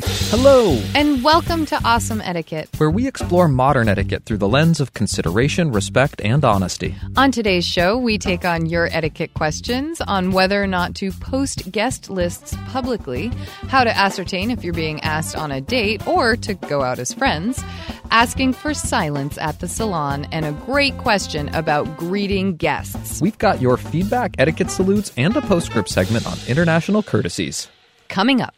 Hello, and welcome to Awesome Etiquette. where we explore modern etiquette through the lens of consideration, respect, and honesty. On today's show, we take on your etiquette questions on whether or not to post guest lists publicly, how to ascertain if you're being asked on a date or to go out as friends, asking for silence at the salon, and a great question about greeting guests. We've got your feedback, etiquette salutes, and a postscript segment on international courtesies. Coming up.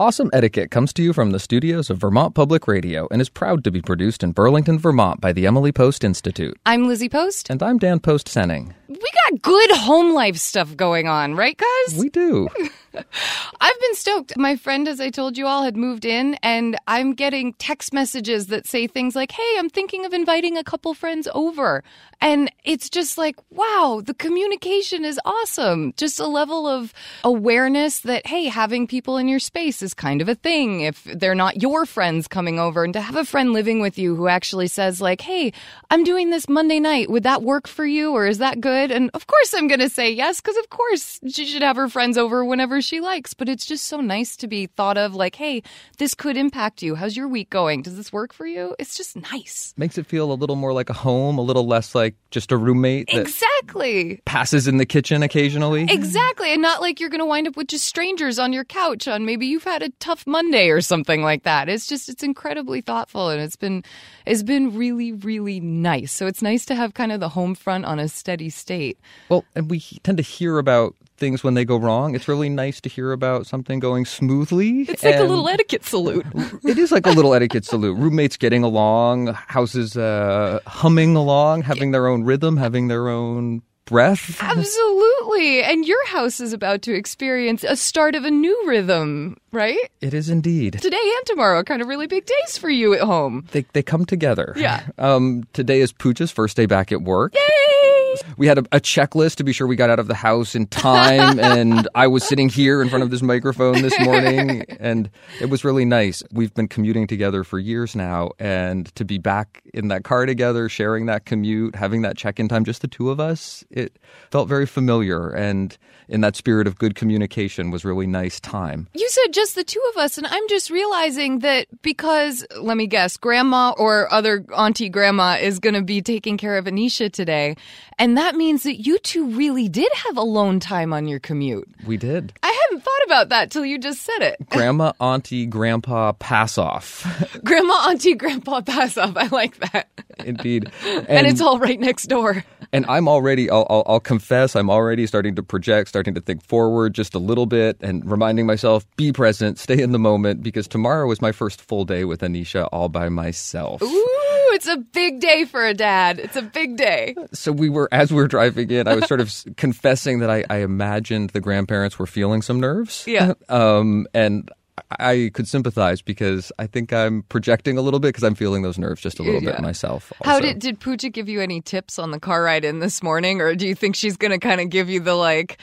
Awesome Etiquette comes to you from the studios of Vermont Public Radio and is proud to be produced in Burlington, Vermont by the Emily Post Institute. I'm Lizzie Post. And I'm Dan Post Senning. We got good home life stuff going on, right, guys? We do. I've been stoked. My friend, as I told you all, had moved in, and I'm getting text messages that say things like, Hey, I'm thinking of inviting a couple friends over. And it's just like, wow, the communication is awesome. Just a level of awareness that, hey, having people in your space is kind of a thing if they're not your friends coming over. And to have a friend living with you who actually says, like, Hey, I'm doing this Monday night. Would that work for you? Or is that good? And of course, I'm going to say yes, because of course she should have her friends over whenever she likes. But it's just so nice to be thought of like, hey, this could impact you. How's your week going? Does this work for you? It's just nice. Makes it feel a little more like a home, a little less like just a roommate that Exactly. passes in the kitchen occasionally. Exactly. And not like you're going to wind up with just strangers on your couch on maybe you've had a tough Monday or something like that. It's just it's incredibly thoughtful and it's been it's been really really nice. So it's nice to have kind of the home front on a steady state. Well, and we tend to hear about things when they go wrong. It's really nice to hear about something going smoothly. It's like a little etiquette salute. It is like a little etiquette salute. Roommates getting along, houses uh, humming along, having their own rhythm, having their own breath. Absolutely. And your house is about to experience a start of a new rhythm, right? It is indeed. Today and tomorrow are kind of really big days for you at home. They, they come together. Yeah. Um, today is Pooja's first day back at work. Yay! We had a, a checklist to be sure we got out of the house in time, and I was sitting here in front of this microphone this morning, and it was really nice. We've been commuting together for years now, and to be back in that car together, sharing that commute, having that check-in time, just the two of us, it felt very familiar, and in that spirit of good communication was really nice time. You said just the two of us, and I'm just realizing that because, let me guess, grandma or other auntie grandma is going to be taking care of Anisha today. And that means that you two really did have alone time on your commute. We did. I hadn't thought about that till you just said it. Grandma, auntie, grandpa, pass off. Grandma, auntie, grandpa pass off. I like that. Indeed. And, it's all right next door. And I'm already, I'll, I'll, I'll confess, I'm already starting to project, starting to think forward just a little bit and reminding myself, be present, stay in the moment, because tomorrow is my first full day with Anisha all by myself. Ooh, it's a big day for a dad. It's a big day. So we were, as we were driving in, I was sort of confessing that I, I imagined the grandparents were feeling some nerves. Yeah. Um, and I could sympathize because I think I'm projecting a little bit because I'm feeling those nerves just a little Yeah. bit myself. How did did Pooja give you any tips on the car ride in this morning, or do you think she's going to kind of give you the like?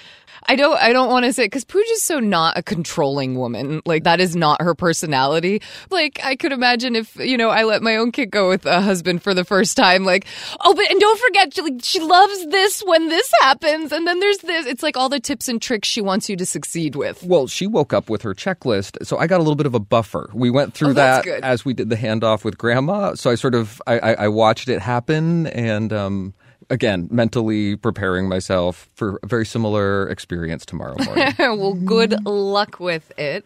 I don't I don't want to say because Pooja's so not a controlling woman. Like that is not her personality. Like I could imagine if you know I let my own kid go with a husband for the first time. Like oh, but and don't forget she, like, she loves this when this happens, and then there's this. It's like all the tips and tricks she wants you to succeed with. Well, she woke up with her checklist, so I got a little bit of a buffer. We went through Oh, that good. as we did the handoff with Grandma. So I sort of I, I, I watched it happen, and um, again, mentally preparing myself for a very similar experience tomorrow morning. well, good luck with it.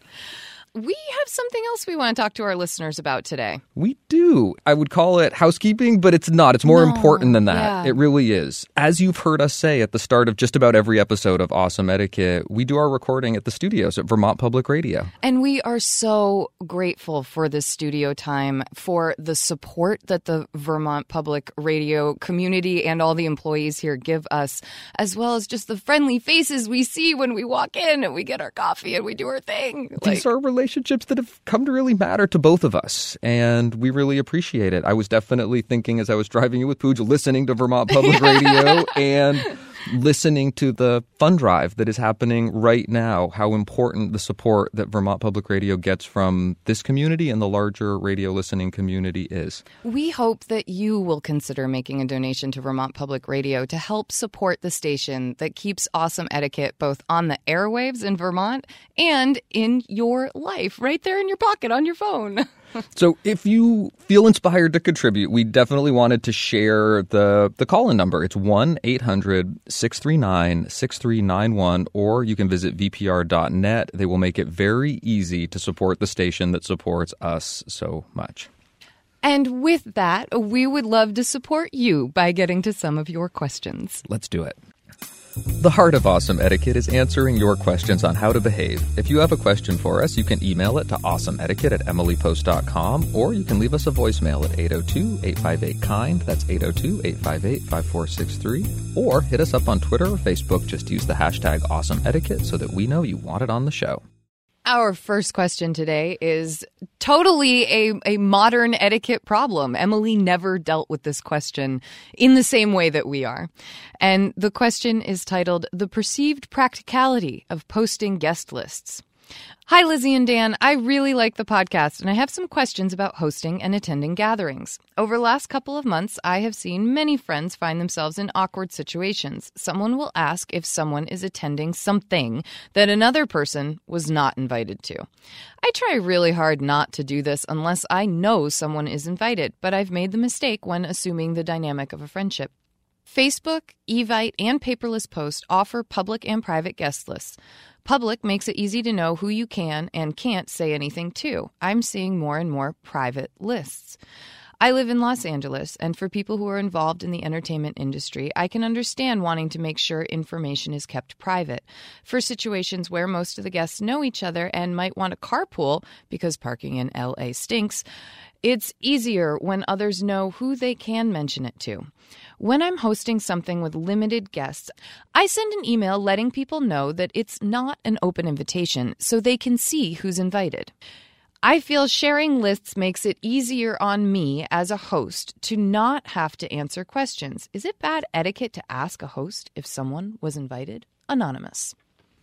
We have something else we want to talk to our listeners about today. We do. I would call it housekeeping, but it's not. It's more No, important than that. yeah. It really is. As you've heard us say at the start of just about every episode of Awesome Etiquette, we do our recording at the studios at Vermont Public Radio. And we are so grateful for this studio time, for the support that the Vermont Public Radio community and all the employees here give us, as well as just the friendly faces we see when we walk in and we get our coffee and we do our thing. These are relationships that have come to really matter to both of us, and we really appreciate it. I was definitely thinking as I was driving you with Pooja, listening to Vermont Public Radio and listening to the fund drive that is happening right now, how important the support that Vermont Public Radio gets from this community and the larger radio listening community is. We hope that you will consider making a donation to Vermont Public Radio to help support the station that keeps awesome etiquette both on the airwaves in Vermont and in your life, right there in your pocket on your phone. So if you feel inspired to contribute, we definitely wanted to share the the call-in number. It's 1-800-639-6391 or you can visit vpr.net. They will make it very easy to support the station that supports us so much. And with that, we would love to support you by getting to some of your questions. Let's do it. The heart of awesome etiquette is answering your questions on how to behave. If you have a question for us, you can email it to awesomeetiquette at emilypost.com or you can leave us a voicemail at 802-858-KIND. That's 802-858-5463. Or hit us up on Twitter or Facebook. Just use the hashtag awesome etiquette so that we know you want it on the show. Our first question today is totally a, a modern etiquette problem. Emily never dealt with this question in the same way that we are. And the question is titled The Perceived Practicality of Posting Guest Lists. Hi, Lizzie and Dan. I really like the podcast, and I have some questions about hosting and attending gatherings. Over the last couple of months, I have seen many friends find themselves in awkward situations. Someone will ask if someone is attending something that another person was not invited to. I try really hard not to do this unless I know someone is invited, but I've made the mistake when assuming the dynamic of a friendship. Facebook, Evite, and Paperless Post offer public and private guest lists. Public makes it easy to know who you can and can't say anything to. I'm seeing more and more private lists. I live in Los Angeles, and for people who are involved in the entertainment industry, I can understand wanting to make sure information is kept private. For situations where most of the guests know each other and might want to carpool because parking in LA stinks, it's easier when others know who they can mention it to. When I'm hosting something with limited guests, I send an email letting people know that it's not an open invitation so they can see who's invited. I feel sharing lists makes it easier on me as a host to not have to answer questions. Is it bad etiquette to ask a host if someone was invited? Anonymous.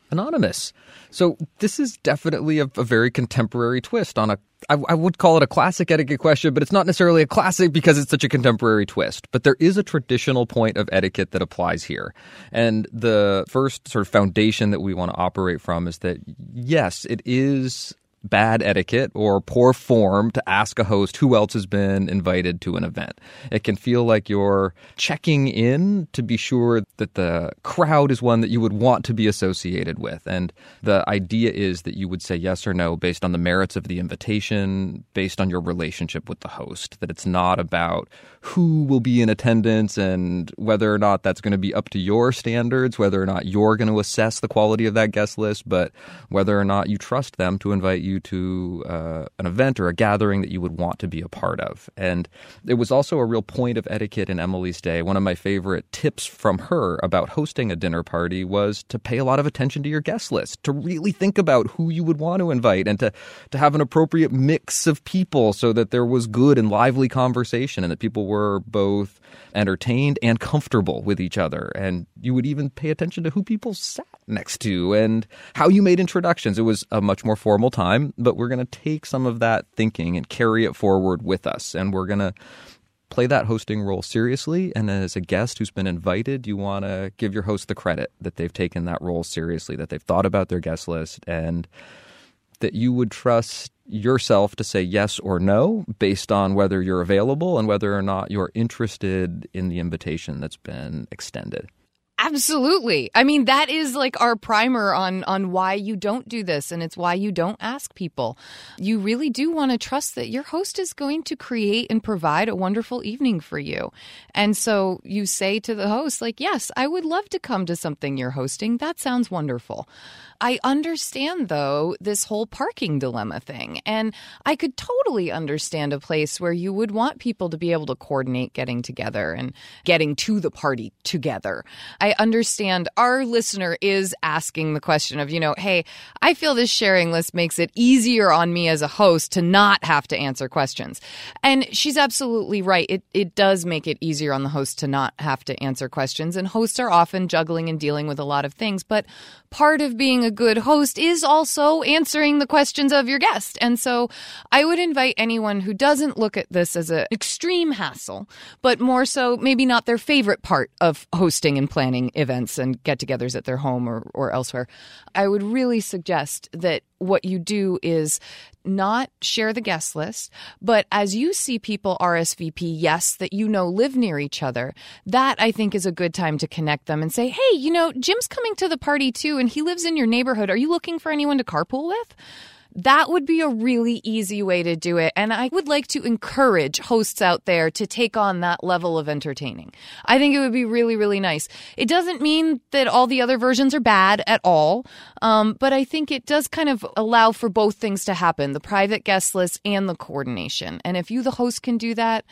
Anonymous. So this is definitely a, a very contemporary twist on a. I, I would call it a classic etiquette question, but it's not necessarily a classic because it's such a contemporary twist. But there is a traditional point of etiquette that applies here, and the first sort of foundation that we want to operate from is that yes, it is bad etiquette or poor form to ask a host who else has been invited to an event. It can feel like you're checking in to be sure that the crowd is one that you would want to be associated with. And the idea is that you would say yes or no based on the merits of the invitation, based on your relationship with the host, that it's not about who will be in attendance and whether or not that's going to be up to your standards, whether or not you're going to assess the quality of that guest list, but whether or not you trust them to invite you to uh, an event or a gathering that you would want to be a part of. And it was also a real point of etiquette in Emily's day. One of my favorite tips from her about hosting a dinner party was to pay a lot of attention to your guest list, to really think about who you would want to invite and to, to have an appropriate mix of people so that there was good and lively conversation and that people were both entertained and comfortable with each other. And you would even pay attention to who people sat next to and how you made introductions. It was a much more formal time, but we're going to take some of that thinking and carry it forward with us. And we're going to play that hosting role seriously. And as a guest who's been invited, you want to give your host the credit that they've taken that role seriously, that they've thought about their guest list, and that you would trust yourself to say yes or no based on whether you're available and whether or not you're interested in the invitation that's been extended. Absolutely. I mean, that is like our primer on on why you don't do this and it's why you don't ask people. You really do want to trust that your host is going to create and provide a wonderful evening for you. And so you say to the host like, "Yes, I would love to come to something you're hosting. That sounds wonderful." I understand though this whole parking dilemma thing. And I could totally understand a place where you would want people to be able to coordinate getting together and getting to the party together. I understand our listener is asking the question of, you know, hey, I feel this sharing list makes it easier on me as a host to not have to answer questions. And she's absolutely right. It it does make it easier on the host to not have to answer questions. And hosts are often juggling and dealing with a lot of things. But part of being a good host is also answering the questions of your guest. And so I would invite anyone who doesn't look at this as an extreme hassle, but more so maybe not their favorite part of hosting and planning events and get togethers at their home or, or elsewhere. I would really suggest that what you do is not share the guest list, but as you see people RSVP, yes, that you know live near each other, that I think is a good time to connect them and say, hey, you know, Jim's coming to the party too, and he lives in your neighborhood. Are you looking for anyone to carpool with? That would be a really easy way to do it. And I would like to encourage hosts out there to take on that level of entertaining. I think it would be really, really nice. It doesn't mean that all the other versions are bad at all, um, but I think it does kind of allow for both things to happen the private guest list and the coordination. And if you, the host, can do that,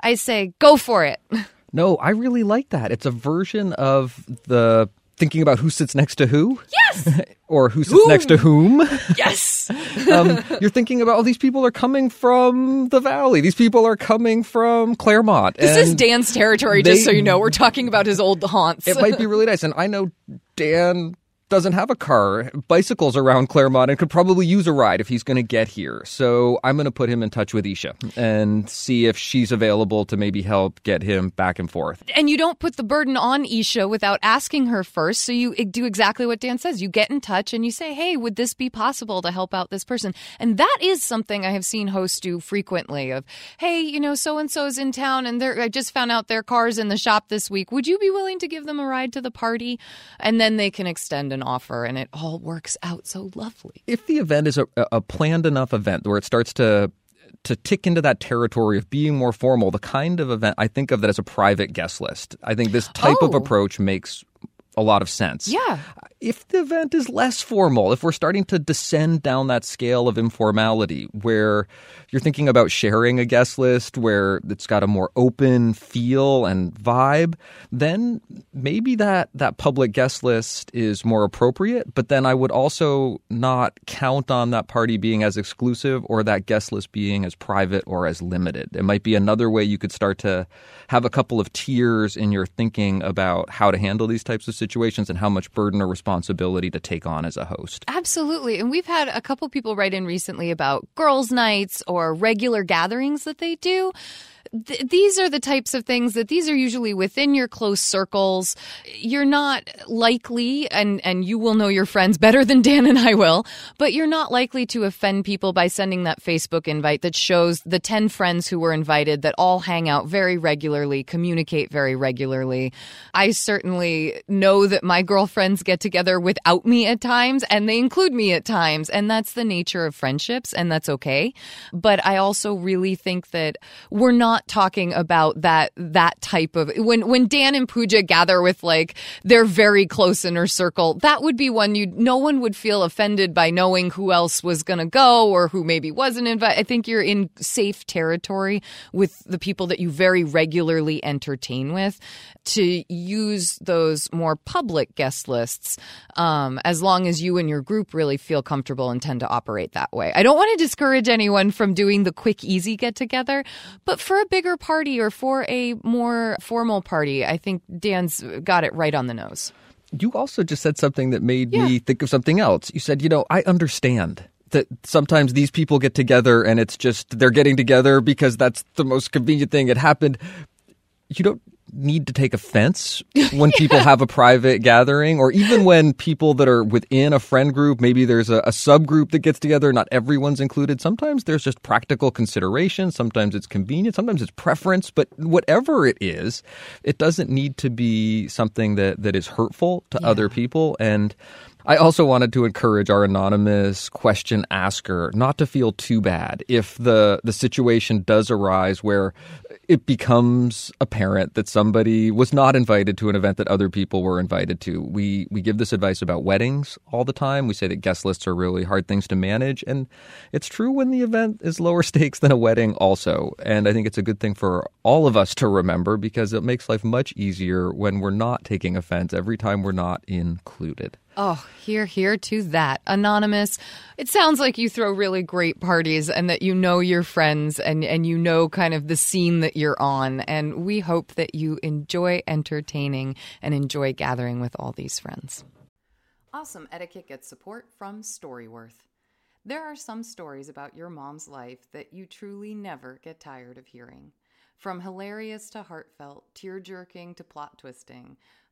I say go for it. No, I really like that. It's a version of the thinking about who sits next to who. Yes. or who sits next to whom. yes. um, you're thinking about, oh, these people are coming from the valley. These people are coming from Claremont. This is Dan's territory, they, just so you know. We're talking about his old haunts. it might be really nice. And I know Dan doesn't have a car, bicycles around Claremont, and could probably use a ride if he's going to get here. So I'm going to put him in touch with Isha and see if she's available to maybe help get him back and forth. And you don't put the burden on Isha without asking her first. So you do exactly what Dan says. You get in touch and you say, hey, would this be possible to help out this person? And that is something I have seen hosts do frequently of, hey, you know, so and so's in town and they're I just found out their car's in the shop this week. Would you be willing to give them a ride to the party? And then they can extend an offer and it all works out so lovely. If the event is a, a planned enough event where it starts to to tick into that territory of being more formal, the kind of event I think of that as a private guest list. I think this type oh. of approach makes a lot of sense. Yeah. If the event is less formal, if we're starting to descend down that scale of informality where you're thinking about sharing a guest list where it's got a more open feel and vibe, then maybe that that public guest list is more appropriate, but then I would also not count on that party being as exclusive or that guest list being as private or as limited. It might be another way you could start to have a couple of tiers in your thinking about how to handle these types of situations and how much burden or responsibility to take on as a host. Absolutely. And we've had a couple people write in recently about girls' nights or regular gatherings that they do th- these are the types of things that these are usually within your close circles. You're not likely, and, and you will know your friends better than Dan and I will, but you're not likely to offend people by sending that Facebook invite that shows the 10 friends who were invited that all hang out very regularly, communicate very regularly. I certainly know that my girlfriends get together without me at times, and they include me at times, and that's the nature of friendships, and that's okay. But I also really think that we're not talking about that that type of when when Dan and Pooja gather with like their very close inner circle, that would be one you no one would feel offended by knowing who else was going to go or who maybe wasn't invited. I think you're in safe territory with the people that you very regularly entertain with to use those more public guest lists um, as long as you and your group really feel comfortable and tend to operate that way. I don't want to discourage anyone from doing the quick, easy get together, but for a bigger party or for a more formal party, I think Dan's got it right on the nose. You also just said something that made yeah. me think of something else. You said, you know, I understand that sometimes these people get together and it's just they're getting together because that's the most convenient thing. It happened. You don't need to take offense when people have a private gathering or even when people that are within a friend group, maybe there's a, a, subgroup that gets together, not everyone's included. Sometimes there's just practical consideration. Sometimes it's convenient. Sometimes it's preference. But whatever it is, it doesn't need to be something that, that is hurtful to yeah. other people. And I also wanted to encourage our anonymous question asker not to feel too bad if the the situation does arise where it becomes apparent that somebody was not invited to an event that other people were invited to. We we give this advice about weddings all the time. We say that guest lists are really hard things to manage and it's true when the event is lower stakes than a wedding also. And I think it's a good thing for all of us to remember because it makes life much easier when we're not taking offense every time we're not included. Oh, here, here to that. Anonymous, it sounds like you throw really great parties and that you know your friends and, and you know kind of the scene that you're on. And we hope that you enjoy entertaining and enjoy gathering with all these friends. Awesome Etiquette gets support from Storyworth. There are some stories about your mom's life that you truly never get tired of hearing. From hilarious to heartfelt, tear jerking to plot twisting,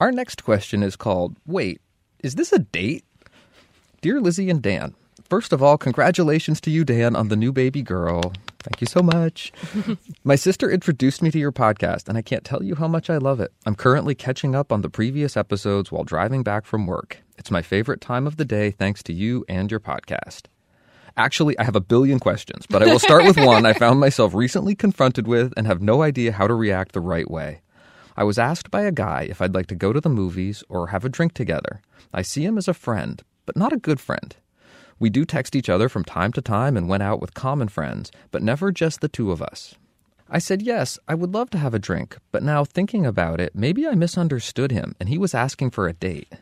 Our next question is called Wait, is this a date? Dear Lizzie and Dan, first of all, congratulations to you, Dan, on the new baby girl. Thank you so much. My sister introduced me to your podcast, and I can't tell you how much I love it. I'm currently catching up on the previous episodes while driving back from work. It's my favorite time of the day thanks to you and your podcast. Actually, I have a billion questions, but I will start with one I found myself recently confronted with and have no idea how to react the right way. I was asked by a guy if I'd like to go to the movies or have a drink together. I see him as a friend, but not a good friend. We do text each other from time to time and went out with common friends, but never just the two of us. I said yes, I would love to have a drink, but now thinking about it, maybe I misunderstood him and he was asking for a date.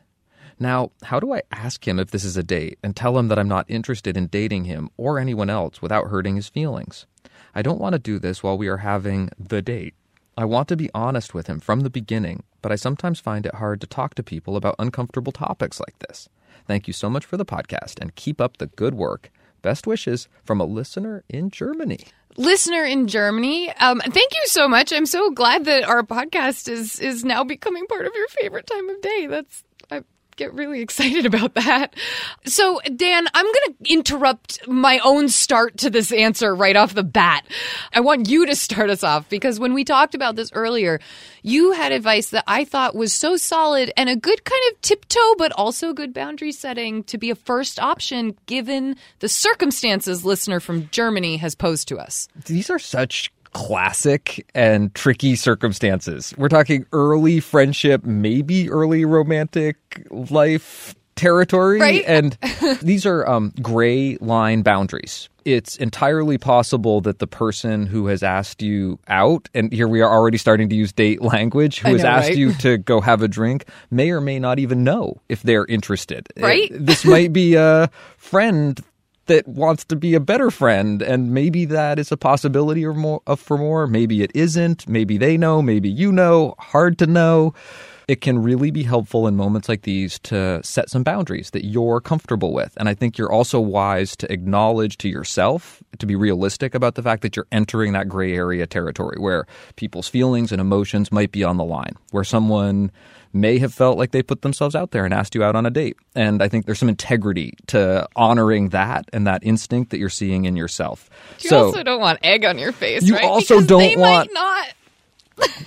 Now, how do I ask him if this is a date and tell him that I'm not interested in dating him or anyone else without hurting his feelings? I don't want to do this while we are having the date. I want to be honest with him from the beginning, but I sometimes find it hard to talk to people about uncomfortable topics like this. Thank you so much for the podcast and keep up the good work. Best wishes from a listener in Germany. Listener in Germany, um, thank you so much. I'm so glad that our podcast is is now becoming part of your favorite time of day. That's get really excited about that. So, Dan, I'm going to interrupt my own start to this answer right off the bat. I want you to start us off because when we talked about this earlier, you had advice that I thought was so solid and a good kind of tiptoe, but also good boundary setting to be a first option given the circumstances listener from Germany has posed to us. These are such classic and tricky circumstances. We're talking early friendship, maybe early romantic life territory. Right? And these are um, gray line boundaries. It's entirely possible that the person who has asked you out, and here we are already starting to use date language, who I has asked right? you to go have a drink, may or may not even know if they're interested. Right? Uh, This might be a friend that wants to be a better friend and maybe that is a possibility or more for more. Maybe it isn't. Maybe they know. Maybe you know. Hard to know it can really be helpful in moments like these to set some boundaries that you're comfortable with and i think you're also wise to acknowledge to yourself to be realistic about the fact that you're entering that gray area territory where people's feelings and emotions might be on the line where someone may have felt like they put themselves out there and asked you out on a date. And I think there's some integrity to honoring that and that instinct that you're seeing in yourself. You so also don't want egg on your face, You right? also Because don't they want- might not.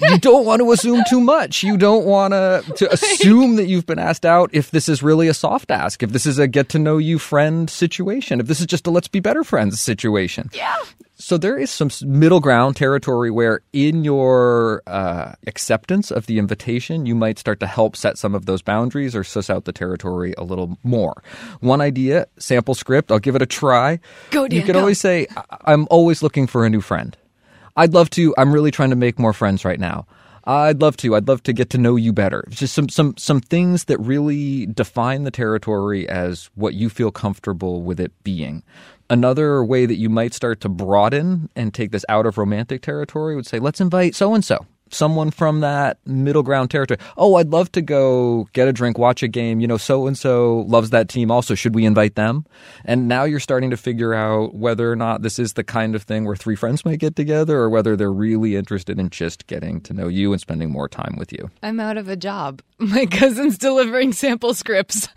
You don't want to assume too much. You don't want to to assume that you've been asked out if this is really a soft ask, if this is a get to know you friend situation, if this is just a let's be better friends situation. Yeah. So there is some middle ground territory where, in your uh, acceptance of the invitation, you might start to help set some of those boundaries or suss out the territory a little more. One idea, sample script. I'll give it a try. Go, You Dan, could go. always say, "I'm always looking for a new friend. I'd love to. I'm really trying to make more friends right now." I'd love to. I'd love to get to know you better. Just some some some things that really define the territory as what you feel comfortable with it being. Another way that you might start to broaden and take this out of romantic territory would say, let's invite so and so, someone from that middle ground territory. Oh, I'd love to go get a drink, watch a game. You know, so and so loves that team also. Should we invite them? And now you're starting to figure out whether or not this is the kind of thing where three friends might get together or whether they're really interested in just getting to know you and spending more time with you. I'm out of a job. My cousin's delivering sample scripts.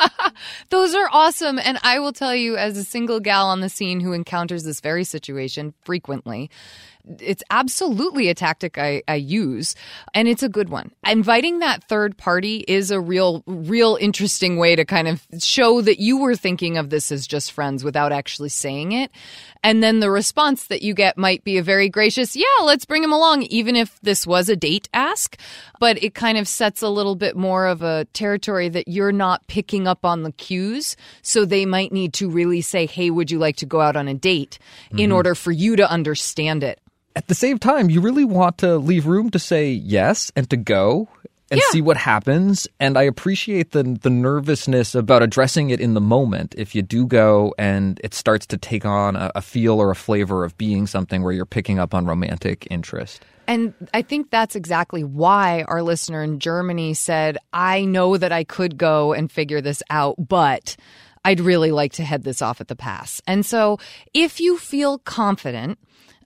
Those are awesome. And I will tell you, as a single gal on the scene who encounters this very situation frequently, it's absolutely a tactic I, I use, and it's a good one. Inviting that third party is a real, real interesting way to kind of show that you were thinking of this as just friends without actually saying it. And then the response that you get might be a very gracious, yeah, let's bring him along, even if this was a date ask. But it kind of sets a little bit more of a territory that you're not picking up on the cues. So they might need to really say, hey, would you like to go out on a date in mm-hmm. order for you to understand it. At the same time, you really want to leave room to say yes and to go and Yeah. see what happens. And I appreciate the the nervousness about addressing it in the moment. If you do go and it starts to take on a, a feel or a flavor of being something where you're picking up on romantic interest. And I think that's exactly why our listener in Germany said, I know that I could go and figure this out, but I'd really like to head this off at the pass. And so if you feel confident,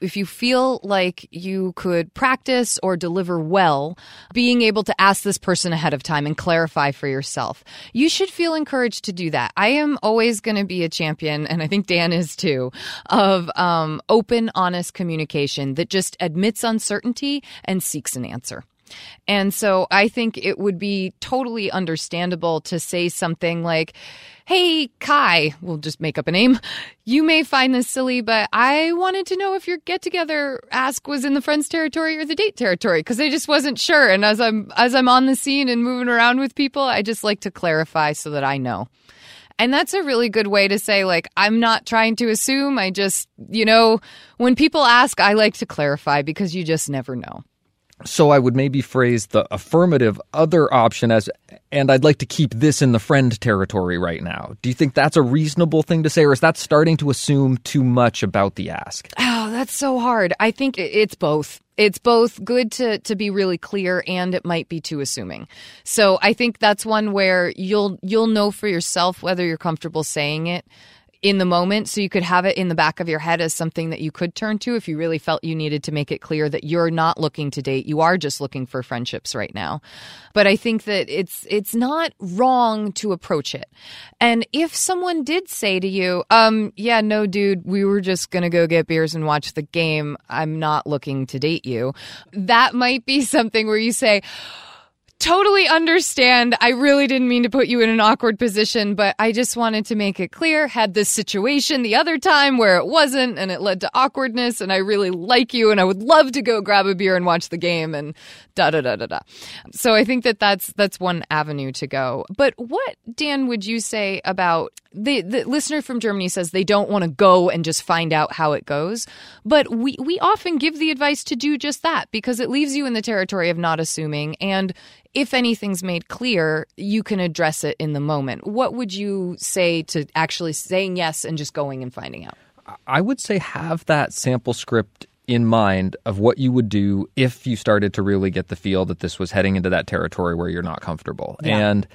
if you feel like you could practice or deliver well, being able to ask this person ahead of time and clarify for yourself, you should feel encouraged to do that. I am always going to be a champion, and I think Dan is too, of um, open, honest communication that just admits uncertainty and seeks an answer. And so I think it would be totally understandable to say something like, Hey, Kai, we'll just make up a name. You may find this silly, but I wanted to know if your get together ask was in the friends territory or the date territory because I just wasn't sure. And as I'm, as I'm on the scene and moving around with people, I just like to clarify so that I know. And that's a really good way to say, like, I'm not trying to assume. I just, you know, when people ask, I like to clarify because you just never know. So I would maybe phrase the affirmative other option as, and I'd like to keep this in the friend territory right now. Do you think that's a reasonable thing to say, or is that starting to assume too much about the ask? Oh, that's so hard. I think it's both. It's both good to to be really clear and it might be too assuming. So I think that's one where you'll you'll know for yourself whether you're comfortable saying it in the moment so you could have it in the back of your head as something that you could turn to if you really felt you needed to make it clear that you're not looking to date. You are just looking for friendships right now. But i think that it's it's not wrong to approach it. And if someone did say to you um yeah no dude we were just going to go get beers and watch the game. I'm not looking to date you. That might be something where you say totally understand. I really didn't mean to put you in an awkward position, but I just wanted to make it clear. Had this situation the other time where it wasn't and it led to awkwardness, and I really like you and I would love to go grab a beer and watch the game and da da da da da. So I think that that's that's one avenue to go. But what Dan would you say about the the listener from Germany says they don't want to go and just find out how it goes, but we we often give the advice to do just that because it leaves you in the territory of not assuming and if anything's made clear, you can address it in the moment. What would you say to actually saying yes and just going and finding out? I would say have that sample script in mind of what you would do if you started to really get the feel that this was heading into that territory where you're not comfortable. Yeah. And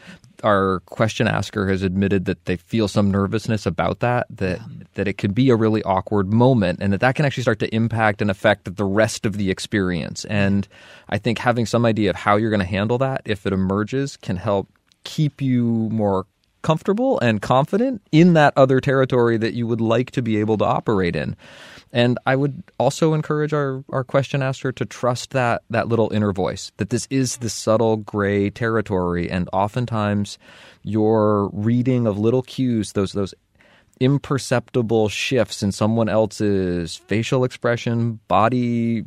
our question asker has admitted that they feel some nervousness about that that yeah. that it could be a really awkward moment and that that can actually start to impact and affect the rest of the experience and i think having some idea of how you're going to handle that if it emerges can help keep you more comfortable and confident in that other territory that you would like to be able to operate in and I would also encourage our, our question asker to trust that that little inner voice, that this is the subtle gray territory. And oftentimes your reading of little cues, those those imperceptible shifts in someone else's facial expression, body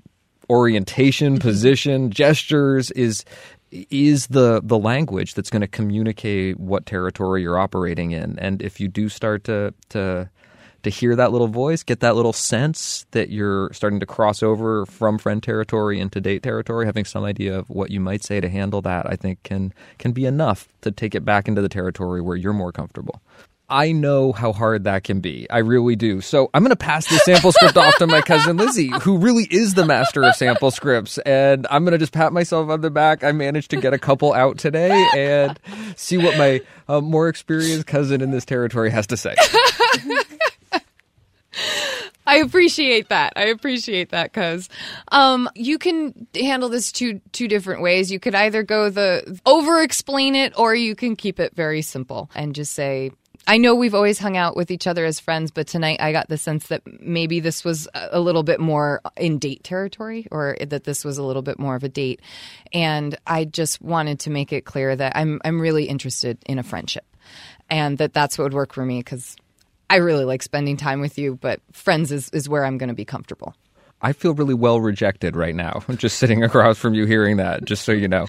orientation, position, gestures is is the the language that's going to communicate what territory you're operating in. And if you do start to to to hear that little voice, get that little sense that you're starting to cross over from friend territory into date territory, having some idea of what you might say to handle that, I think can can be enough to take it back into the territory where you're more comfortable. I know how hard that can be. I really do. So I'm going to pass the sample script off to my cousin Lizzie, who really is the master of sample scripts. And I'm going to just pat myself on the back. I managed to get a couple out today and see what my uh, more experienced cousin in this territory has to say. I appreciate that. I appreciate that because um, you can handle this two two different ways. You could either go the over explain it, or you can keep it very simple and just say, I know we've always hung out with each other as friends, but tonight I got the sense that maybe this was a little bit more in date territory or that this was a little bit more of a date. And I just wanted to make it clear that I'm I'm really interested in a friendship and that that's what would work for me because I really like spending time with you, but friends is, is where I'm going to be comfortable. I feel really well rejected right now. I'm just sitting across from you hearing that, just so you know.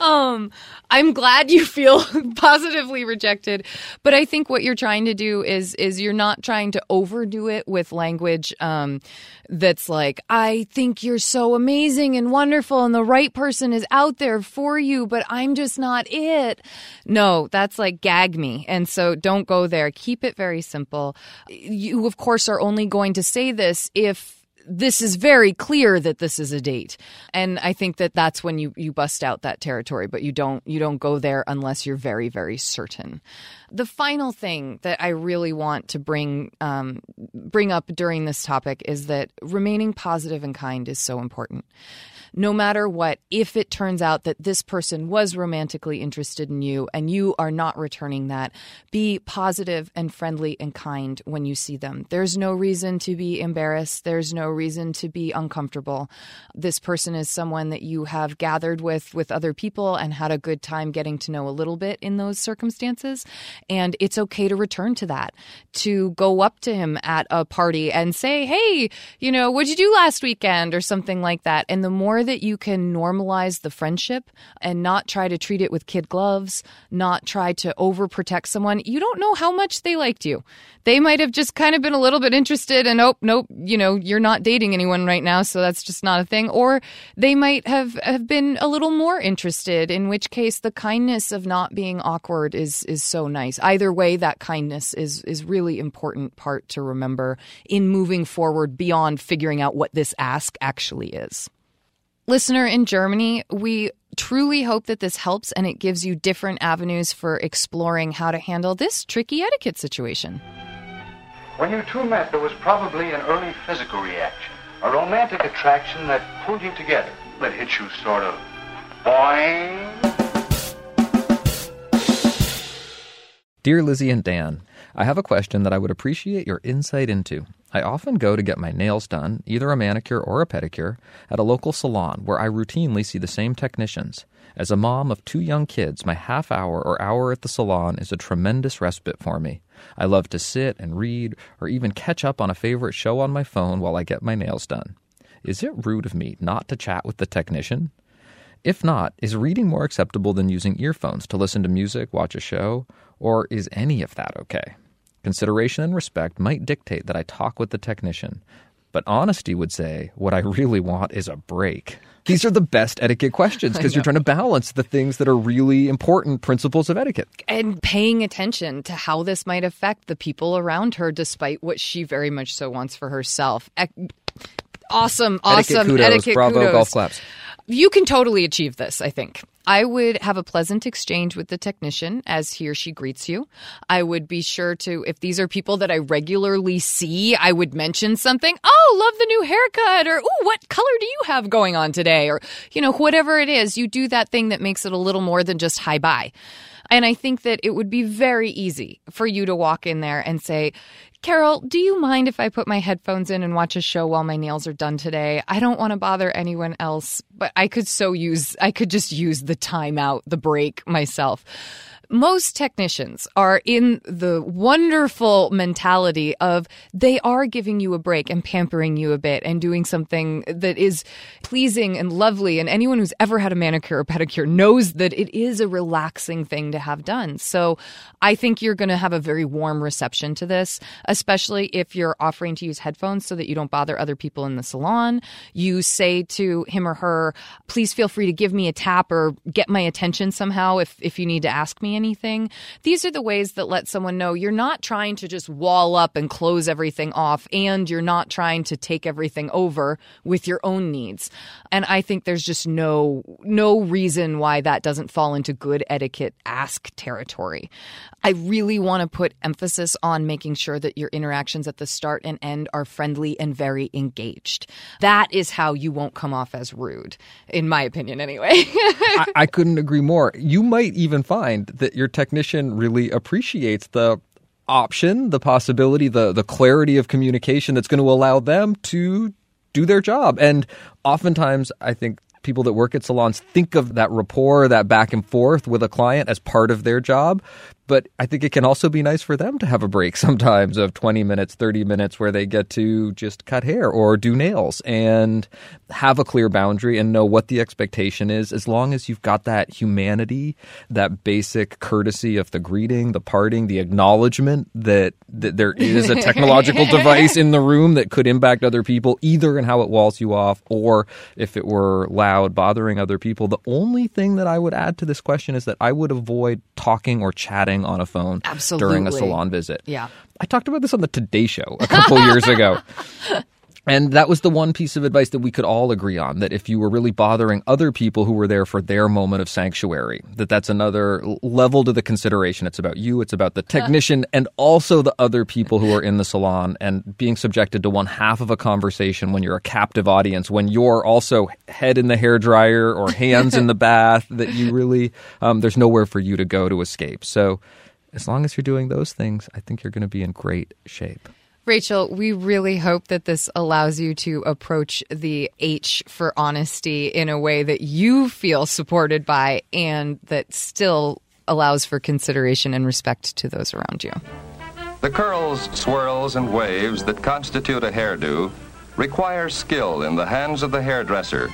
Um, I'm glad you feel positively rejected, but I think what you're trying to do is is you're not trying to overdo it with language um, that's like, I think you're so amazing and wonderful and the right person is out there for you, but I'm just not it. No, that's like gag me. And so don't go there. Keep it very simple. You of course are only going to say this if this is very clear that this is a date. And i think that that's when you you bust out that territory but you don't you don't go there unless you're very very certain. The final thing that i really want to bring um, bring up during this topic is that remaining positive and kind is so important no matter what, if it turns out that this person was romantically interested in you and you are not returning that, be positive and friendly and kind when you see them. There's no reason to be embarrassed. There's no reason to be uncomfortable. This person is someone that you have gathered with with other people and had a good time getting to know a little bit in those circumstances. And it's okay to return to that, to go up to him at a party and say, Hey, you know, what'd you do last weekend or something like that. And the more that you can normalize the friendship and not try to treat it with kid gloves, not try to overprotect someone, you don't know how much they liked you. They might have just kind of been a little bit interested and, oh, nope, you know, you're not dating anyone right now, so that's just not a thing. Or they might have, have been a little more interested, in which case the kindness of not being awkward is, is so nice. Either way, that kindness is, is really important part to remember in moving forward beyond figuring out what this ask actually is listener in Germany, we truly hope that this helps and it gives you different avenues for exploring how to handle this tricky etiquette situation. When you two met, there was probably an early physical reaction, a romantic attraction that pulled you together, that hit you sort of boing. Dear Lizzie and Dan, I have a question that I would appreciate your insight into. I often go to get my nails done, either a manicure or a pedicure, at a local salon where I routinely see the same technicians. As a mom of two young kids, my half hour or hour at the salon is a tremendous respite for me. I love to sit and read or even catch up on a favorite show on my phone while I get my nails done. Is it rude of me not to chat with the technician? If not, is reading more acceptable than using earphones to listen to music, watch a show, or is any of that okay? Consideration and respect might dictate that I talk with the technician, but honesty would say what I really want is a break. These are the best etiquette questions because you're trying to balance the things that are really important principles of etiquette. and paying attention to how this might affect the people around her, despite what she very much so wants for herself. Ec- Awesome, Etiquette awesome. kudos, Etiquette bravo, kudos. golf claps. You can totally achieve this, I think. I would have a pleasant exchange with the technician as he or she greets you. I would be sure to, if these are people that I regularly see, I would mention something. Oh, love the new haircut, or oh, what color do you have going on today? Or, you know, whatever it is, you do that thing that makes it a little more than just hi bye. And I think that it would be very easy for you to walk in there and say, Carol, do you mind if I put my headphones in and watch a show while my nails are done today? I don't want to bother anyone else, but I could so use, I could just use the time out, the break myself. Most technicians are in the wonderful mentality of they are giving you a break and pampering you a bit and doing something that is pleasing and lovely. And anyone who's ever had a manicure or pedicure knows that it is a relaxing thing to have done. So I think you're going to have a very warm reception to this, especially if you're offering to use headphones so that you don't bother other people in the salon. You say to him or her, please feel free to give me a tap or get my attention somehow if, if you need to ask me anything. These are the ways that let someone know you're not trying to just wall up and close everything off and you're not trying to take everything over with your own needs. And I think there's just no no reason why that doesn't fall into good etiquette ask territory. I really want to put emphasis on making sure that your interactions at the start and end are friendly and very engaged. That is how you won't come off as rude, in my opinion, anyway. I, I couldn't agree more. You might even find that your technician really appreciates the option, the possibility, the the clarity of communication that's going to allow them to do their job. And oftentimes, I think people that work at salons think of that rapport, that back and forth with a client as part of their job. But I think it can also be nice for them to have a break sometimes of 20 minutes, 30 minutes where they get to just cut hair or do nails and have a clear boundary and know what the expectation is. As long as you've got that humanity, that basic courtesy of the greeting, the parting, the acknowledgement that, that there is a technological device in the room that could impact other people, either in how it walls you off or if it were loud, bothering other people. The only thing that I would add to this question is that I would avoid talking or chatting on a phone during a salon visit. Yeah. I talked about this on the Today Show a couple years ago. And that was the one piece of advice that we could all agree on that if you were really bothering other people who were there for their moment of sanctuary, that that's another level to the consideration. It's about you, it's about the technician, and also the other people who are in the salon and being subjected to one half of a conversation when you're a captive audience, when you're also head in the hair dryer or hands in the bath, that you really, um, there's nowhere for you to go to escape. So as long as you're doing those things, I think you're going to be in great shape. Rachel, we really hope that this allows you to approach the H for honesty in a way that you feel supported by and that still allows for consideration and respect to those around you. The curls, swirls, and waves that constitute a hairdo require skill in the hands of the hairdresser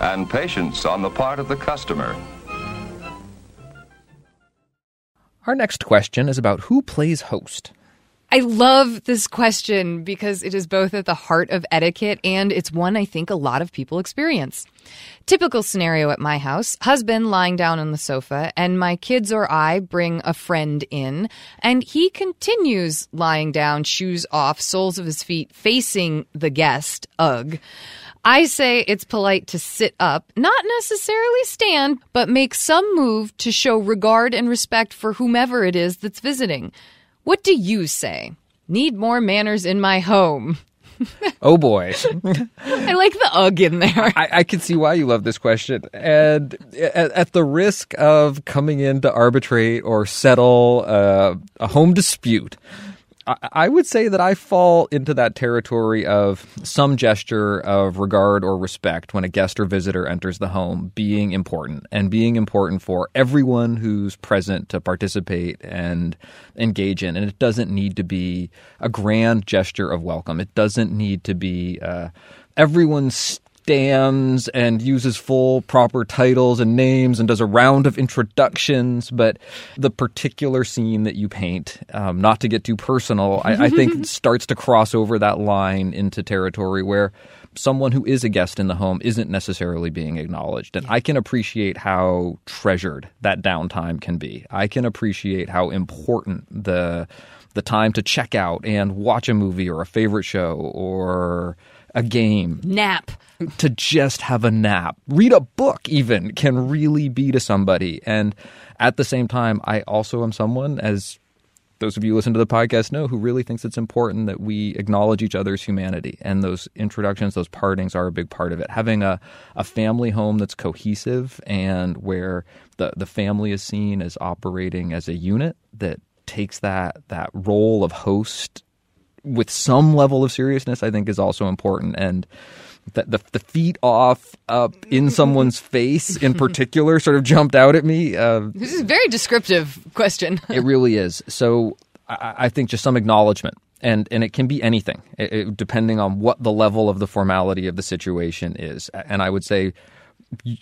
and patience on the part of the customer. Our next question is about who plays host. I love this question because it is both at the heart of etiquette and it's one I think a lot of people experience. Typical scenario at my house husband lying down on the sofa, and my kids or I bring a friend in, and he continues lying down, shoes off, soles of his feet facing the guest. Ugh. I say it's polite to sit up, not necessarily stand, but make some move to show regard and respect for whomever it is that's visiting. What do you say? Need more manners in my home. Oh boy. I like the ugh in there. I, I can see why you love this question. And at, at the risk of coming in to arbitrate or settle uh, a home dispute, I, would say that I fall into that territory of some gesture of regard or respect when a guest or visitor enters the home being important and being important for everyone who's present to participate and engage in. And it doesn't need to be a grand gesture of welcome. It doesn't need to be uh, everyone's stands and uses full proper titles and names and does a round of introductions. But the particular scene that you paint, um, not to get too personal, I, I think starts to cross over that line into territory where someone who is a guest in the home isn't necessarily being acknowledged. And I can appreciate how treasured that downtime can be. I can appreciate how important the the time to check out and watch a movie or a favorite show or a game Nap. to just have a nap, read a book, even can really be to somebody. And at the same time, I also am someone, as those of you who listen to the podcast know, who really thinks it's important that we acknowledge each other's humanity. And those introductions, those partings are a big part of it. Having a, a family home that's cohesive and where the, the family is seen as operating as a unit that takes that that role of host with some level of seriousness, I think is also important. And the, the, the feet off up in someone's face in particular sort of jumped out at me. Uh, This is a very descriptive question. it really is. So I, I think just some acknowledgement. And, and it can be anything, it, it- depending on what the level of the formality of the situation is. And I would say,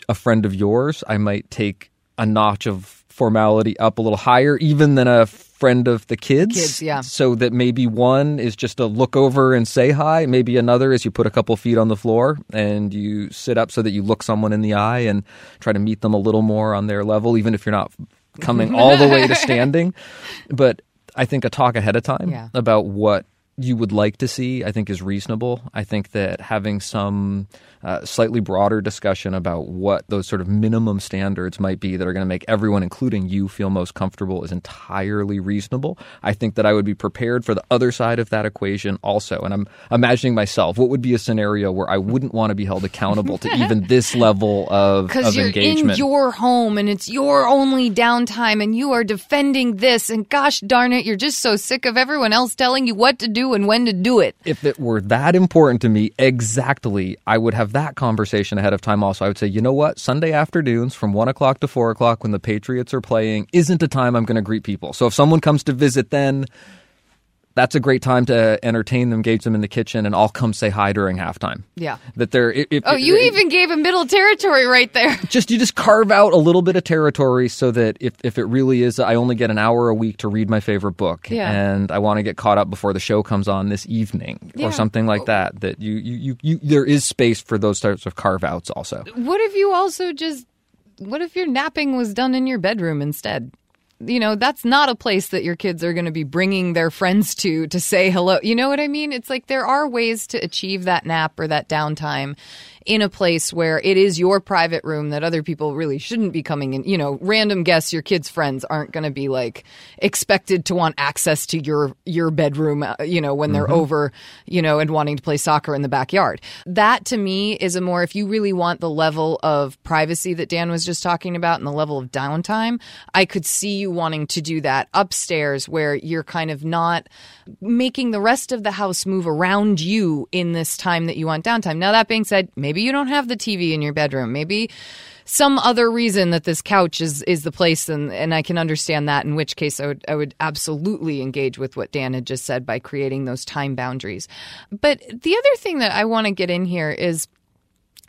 a friend of yours, I might take a notch of formality up a little higher, even than a friend of the kids. Kids, yeah. So that maybe one is just a look over and say hi. Maybe another is you put a couple feet on the floor and you sit up so that you look someone in the eye and try to meet them a little more on their level, even if you're not coming all the way to standing. But I think a talk ahead of time Yeah. about what you would like to see, I think, is reasonable. I think that having some uh, slightly broader discussion about what those sort of minimum standards might be that are going to make everyone, including you, feel most comfortable is entirely reasonable. I think that I would be prepared for the other side of that equation also. And I'm imagining myself what would be a scenario where I wouldn't want to be held accountable to even this level of, Because of you're engagement. in your home and it's your only downtime and you are defending this. And gosh darn it, you're just so sick of everyone else telling you what to do and when to do it. if it were that important to me exactly, I would have that conversation ahead of time. Also, I would say, you know what? Sunday afternoons from one o'clock to four o'clock when the Patriots are playing isn't a time I'm going to greet people. So if someone comes to visit, then that's a great time to entertain them, engage them in the kitchen, and I'll come say hi during halftime. Yeah. That they're. If, if- Oh, you even gave a middle territory right there. just you just carve out a little bit of territory so that if, if it really is I only get an hour a week to read my favorite book Yeah. and I want to get caught up before the show comes on this evening Yeah. or something like that that you, you, you, you there is space for those types of carve outs also. What if you also just what if your napping was done in your bedroom instead? You know, that's not a place that your kids are going to be bringing their friends to to say hello. You know what I mean? It's like there are ways to achieve that nap or that downtime in a place where it is your private room that other people really shouldn't be coming in. You know, random guests, your kids' friends aren't going to be like expected to want access to your your bedroom, uh, you know, when they're over, you know, and wanting to play soccer in the backyard. That to me is a more if you really want the level of privacy that Dan was just talking about and the level of downtime, I could see you wanting to do that upstairs where you're kind of not making the rest of the house move around you in this time that you want downtime. Now that being said, maybe you don't have the TV in your bedroom. Maybe some other reason that this couch is is the place and and I can understand that in which case I would I would absolutely engage with what Dan had just said by creating those time boundaries. But the other thing that I want to get in here is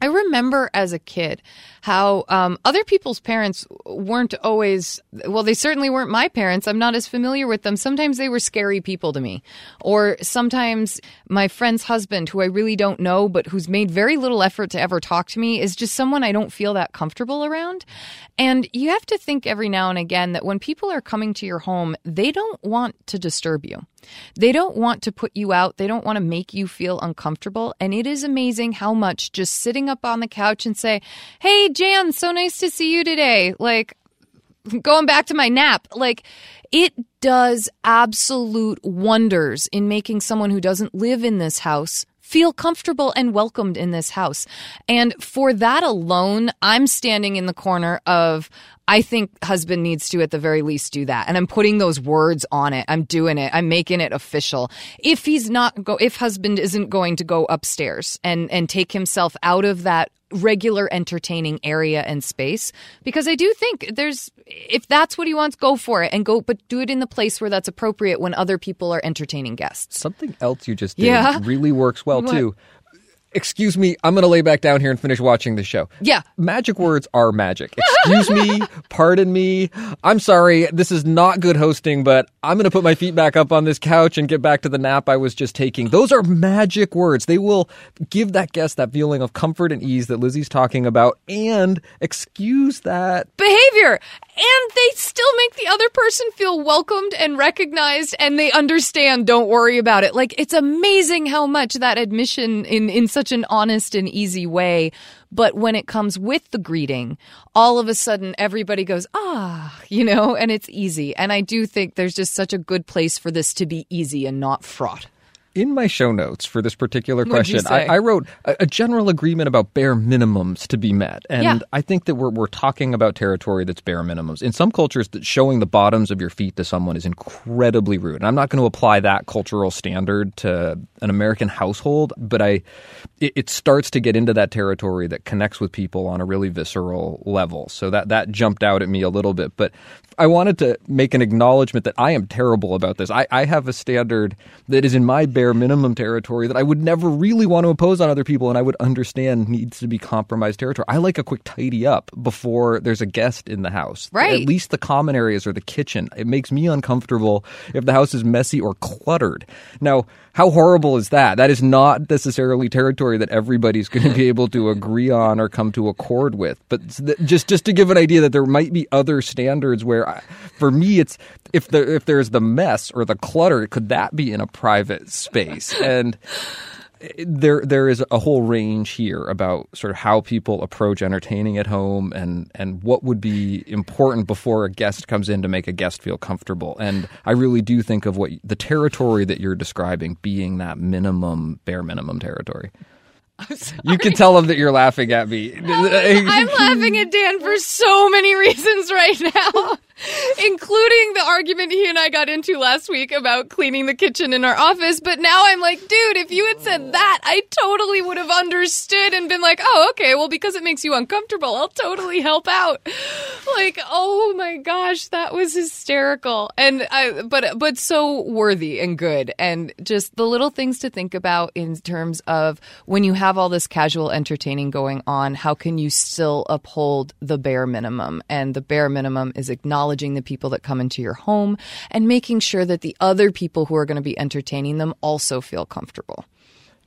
I remember as a kid how um, other people's parents weren't always, well, they certainly weren't my parents. I'm not as familiar with them. Sometimes they were scary people to me. Or sometimes my friend's husband, who I really don't know, but who's made very little effort to ever talk to me, is just someone I don't feel that comfortable around. And you have to think every now and again that when people are coming to your home, they don't want to disturb you. They don't want to put you out. They don't want to make you feel uncomfortable. And it is amazing how much just sitting up on the couch and say, Hey, Jan, so nice to see you today. Like, going back to my nap, like, it does absolute wonders in making someone who doesn't live in this house feel comfortable and welcomed in this house. And for that alone, I'm standing in the corner of, I think husband needs to at the very least do that. And I'm putting those words on it. I'm doing it. I'm making it official. If he's not go, if husband isn't going to go upstairs and, and take himself out of that regular entertaining area and space because I do think there's if that's what he wants go for it and go but do it in the place where that's appropriate when other people are entertaining guests. Something else you just did Yeah? really works well What? too. Excuse me, I'm going to lay back down here and finish watching the show. Yeah. Magic words are magic. Excuse me, pardon me. I'm sorry, this is not good hosting, but I'm going to put my feet back up on this couch and get back to the nap I was just taking. Those are magic words. They will give that guest that feeling of comfort and ease that Lizzie's talking about and excuse that behavior and they still make the other person feel welcomed and recognized and they understand don't worry about it. Like it's amazing how much that admission in in such an honest and easy way. But when it comes with the greeting all of a sudden everybody goes ah you know and it's easy. And i do think there's just such a good place for this to be easy and not fraught in my show notes for this particular question, I. I wrote a, a general agreement about bare minimums to be met. And Yeah. I think that we're, we're talking about territory that's bare minimums. In some cultures, that showing the bottoms of your feet to someone is incredibly rude. And I'm not going to apply that cultural standard to an American household, but I it, it starts to get into that territory that connects with people on a really visceral level. So that, that jumped out at me a little bit. But I wanted to make an acknowledgement that I am terrible about this. I, I have a standard that is in my bare minimum territory that I would never really want to impose on other people, and I would understand needs to be compromised territory. I like a quick tidy up before there's a guest in the house. Right. At least the common areas or the kitchen. It makes me uncomfortable if the house is messy or cluttered. Now, how horrible is that? That is not necessarily territory that everybody's going to be able to agree on or come to accord with. But just just to give an idea that there might be other standards where, I, for me, it's if there if there's the mess or the clutter, could that be in a private space? And there there is a whole range here about sort of how people approach entertaining at home and and what would be important before a guest comes in to make a guest feel comfortable and I really do think of what the territory that you're describing being that minimum bare minimum territory. You can tell them that you're laughing at me. I'm laughing at Dan for so many reasons right now, including the argument he and I got into last week about cleaning the kitchen in our office. But now I'm like, dude, if you had said that, I totally would have understood and been like, oh, okay, well, because it makes you uncomfortable, I'll totally help out. Like, oh my gosh, that was hysterical. And I, but, but so worthy and good. And just the little things to think about in terms of when you have all this casual entertaining going on, how can you still uphold the bare minimum? And the bare minimum is acknowledging the people that come into your home and making sure that the other people who are going to be entertaining them also feel comfortable.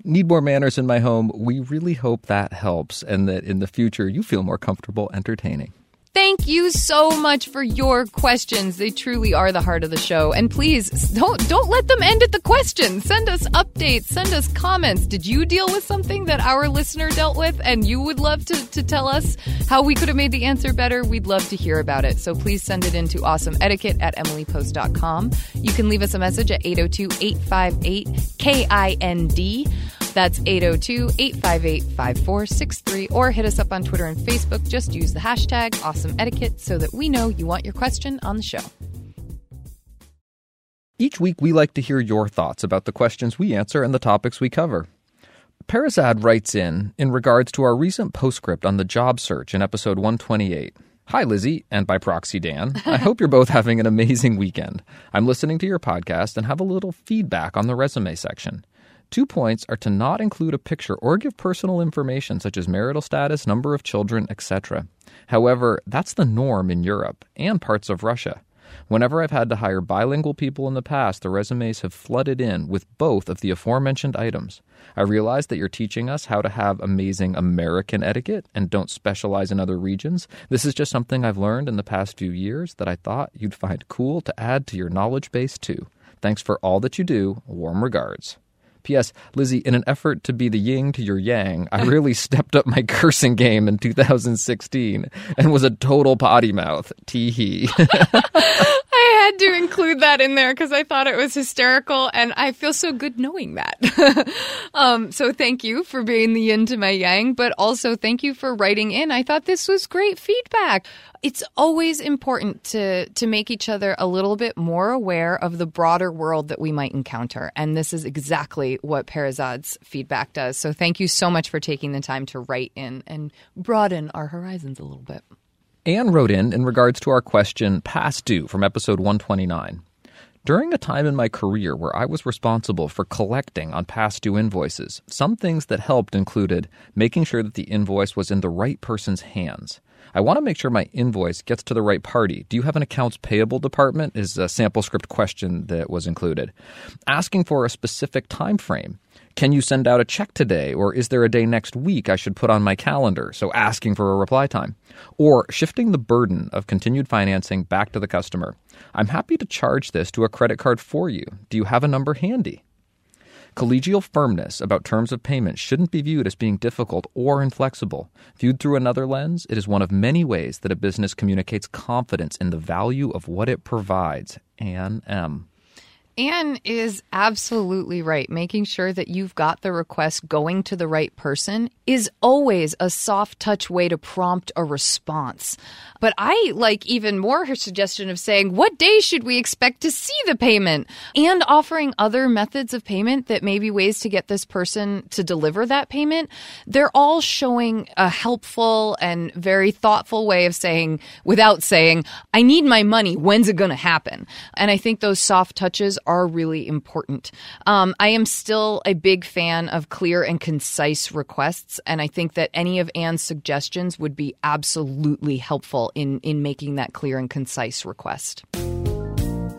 Need more manners in my home. We really hope that helps and that in the future you feel more comfortable entertaining. Thank you so much for your questions. They truly are the heart of the show. And please don't don't let them end at the questions. Send us updates, send us comments. Did you deal with something that our listener dealt with and you would love to, to tell us how we could have made the answer better? We'd love to hear about it. So please send it in to awesomeetiquette at emilypost.com. You can leave us a message at 802-858-KIND. That's 802 858 5463. Or hit us up on Twitter and Facebook. Just use the hashtag awesome etiquette so that we know you want your question on the show. Each week, we like to hear your thoughts about the questions we answer and the topics we cover. Parazad writes in in regards to our recent postscript on the job search in episode 128. Hi, Lizzie, and by proxy, Dan. I hope you're both having an amazing weekend. I'm listening to your podcast and have a little feedback on the resume section. Two points are to not include a picture or give personal information such as marital status, number of children, etc. However, that's the norm in Europe and parts of Russia. Whenever I've had to hire bilingual people in the past, the resumes have flooded in with both of the aforementioned items. I realize that you're teaching us how to have amazing American etiquette and don't specialize in other regions. This is just something I've learned in the past few years that I thought you'd find cool to add to your knowledge base too. Thanks for all that you do. Warm regards. P.S. Lizzie, in an effort to be the yin to your yang, I really stepped up my cursing game in 2016 and was a total potty mouth. Tee hee. Had to include that in there because I thought it was hysterical, and I feel so good knowing that. um, so thank you for being the yin to my yang, but also thank you for writing in. I thought this was great feedback. It's always important to to make each other a little bit more aware of the broader world that we might encounter, and this is exactly what Perazad's feedback does. So thank you so much for taking the time to write in and broaden our horizons a little bit. Anne wrote in in regards to our question past due from episode 129. During a time in my career where I was responsible for collecting on past due invoices, some things that helped included making sure that the invoice was in the right person's hands. I want to make sure my invoice gets to the right party. Do you have an accounts payable department? Is a sample script question that was included. Asking for a specific time frame. Can you send out a check today? Or is there a day next week I should put on my calendar? So asking for a reply time. Or shifting the burden of continued financing back to the customer. I'm happy to charge this to a credit card for you. Do you have a number handy? Collegial firmness about terms of payment shouldn't be viewed as being difficult or inflexible. Viewed through another lens, it is one of many ways that a business communicates confidence in the value of what it provides. Anne M. Anne is absolutely right. Making sure that you've got the request going to the right person is always a soft touch way to prompt a response. But I like even more her suggestion of saying, what day should we expect to see the payment? And offering other methods of payment that may be ways to get this person to deliver that payment. They're all showing a helpful and very thoughtful way of saying, without saying, I need my money. When's it going to happen? And I think those soft touches are really important. Um, I am still a big fan of clear and concise requests, and I think that any of Anne's suggestions would be absolutely helpful in in making that clear and concise request.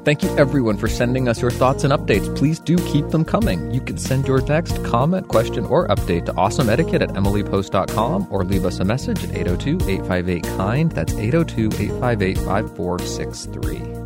Thank you everyone for sending us your thoughts and updates. Please do keep them coming. You can send your text, comment, question, or update to awesomeetiquette at emilypost.com or leave us a message at 802 858 KIND. That's 802 858 5463.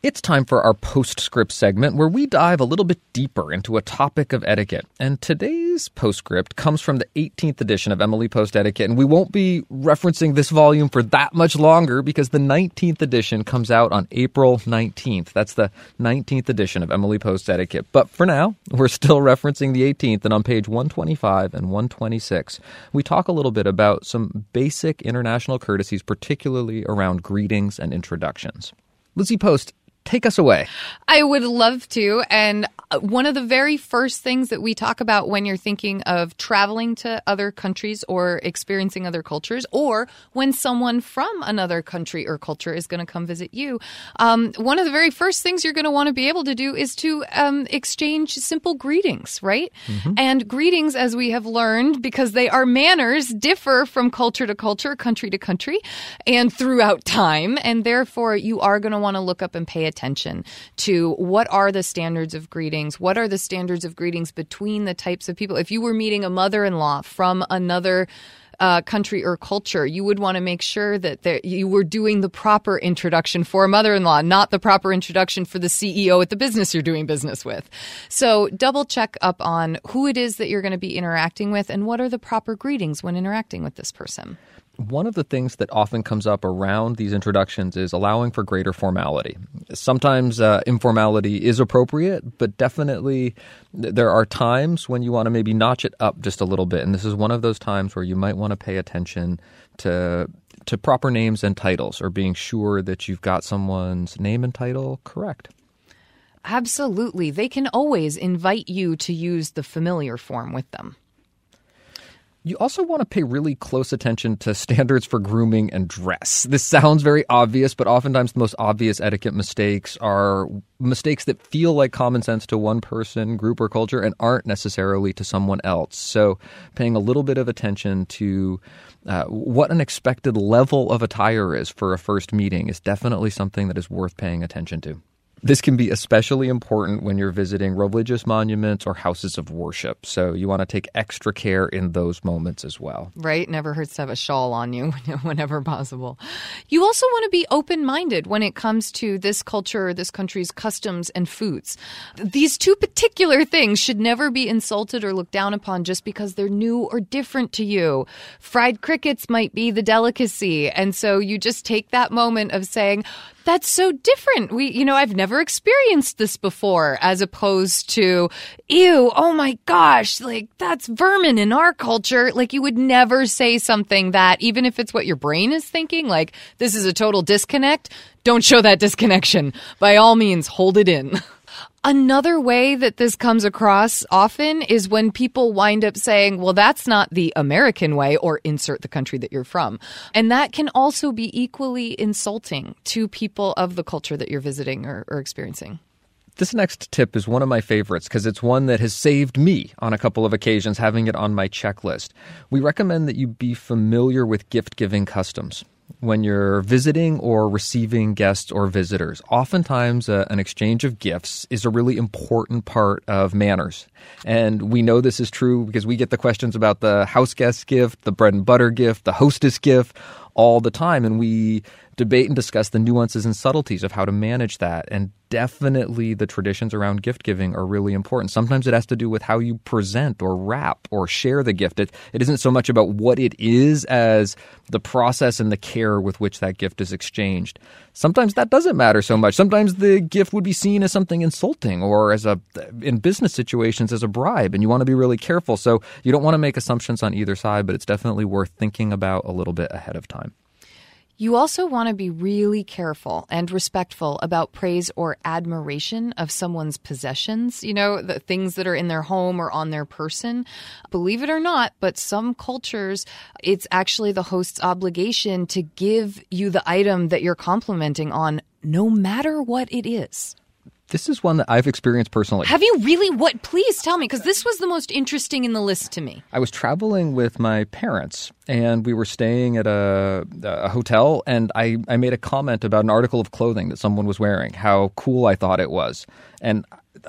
It's time for our postscript segment where we dive a little bit deeper into a topic of etiquette. And today's postscript comes from the 18th edition of Emily Post Etiquette. And we won't be referencing this volume for that much longer because the 19th edition comes out on April 19th. That's the 19th edition of Emily Post Etiquette. But for now, we're still referencing the 18th. And on page 125 and 126, we talk a little bit about some basic international courtesies, particularly around greetings and introductions. Lizzie Post, take us away. I would love to. And uh, one of the very first things that we talk about when you're thinking of traveling to other countries or experiencing other cultures, or when someone from another country or culture is going to come visit you, um, one of the very first things you're going to want to be able to do is to um, exchange simple greetings, right? Mm-hmm. And greetings, as we have learned, because they are manners, differ from culture to culture, country to country, and throughout time. And therefore, you are going to want to look up and pay attention to what are the standards of greetings? What are the standards of greetings between the types of people? If you were meeting a mother in law from another uh, country or culture, you would want to make sure that there, you were doing the proper introduction for a mother in law, not the proper introduction for the CEO at the business you're doing business with. So double check up on who it is that you're going to be interacting with and what are the proper greetings when interacting with this person one of the things that often comes up around these introductions is allowing for greater formality. Sometimes uh, informality is appropriate, but definitely there are times when you want to maybe notch it up just a little bit. And this is one of those times where you might want to pay attention to to proper names and titles or being sure that you've got someone's name and title correct. Absolutely. They can always invite you to use the familiar form with them. You also want to pay really close attention to standards for grooming and dress. This sounds very obvious, but oftentimes the most obvious etiquette mistakes are mistakes that feel like common sense to one person, group, or culture and aren't necessarily to someone else. So, paying a little bit of attention to uh, what an expected level of attire is for a first meeting is definitely something that is worth paying attention to. This can be especially important when you're visiting religious monuments or houses of worship. So you want to take extra care in those moments as well. Right? Never hurts to have a shawl on you whenever possible. You also want to be open minded when it comes to this culture, this country's customs and foods. These two particular things should never be insulted or looked down upon just because they're new or different to you. Fried crickets might be the delicacy. And so you just take that moment of saying, that's so different. We, you know, I've never experienced this before, as opposed to, ew, oh my gosh, like that's vermin in our culture. Like you would never say something that, even if it's what your brain is thinking, like this is a total disconnect. Don't show that disconnection. By all means, hold it in. Another way that this comes across often is when people wind up saying, well, that's not the American way, or insert the country that you're from. And that can also be equally insulting to people of the culture that you're visiting or, or experiencing. This next tip is one of my favorites because it's one that has saved me on a couple of occasions having it on my checklist. We recommend that you be familiar with gift giving customs when you're visiting or receiving guests or visitors. Oftentimes, uh, an exchange of gifts is a really important part of manners. And we know this is true because we get the questions about the house guest gift, the bread and butter gift, the hostess gift all the time. And we debate and discuss the nuances and subtleties of how to manage that. And definitely the traditions around gift giving are really important. Sometimes it has to do with how you present or wrap or share the gift. It, it isn't so much about what it is as the process and the care with which that gift is exchanged. Sometimes that doesn't matter so much. Sometimes the gift would be seen as something insulting or as a in business situations as a bribe and you want to be really careful. So you don't want to make assumptions on either side, but it's definitely worth thinking about a little bit ahead of time. You also want to be really careful and respectful about praise or admiration of someone's possessions, you know, the things that are in their home or on their person. Believe it or not, but some cultures, it's actually the host's obligation to give you the item that you're complimenting on, no matter what it is. This is one that I've experienced personally. Have you really? What? Please tell me, because this was the most interesting in the list to me. I was traveling with my parents, and we were staying at a, a hotel, and I, I made a comment about an article of clothing that someone was wearing, how cool I thought it was. And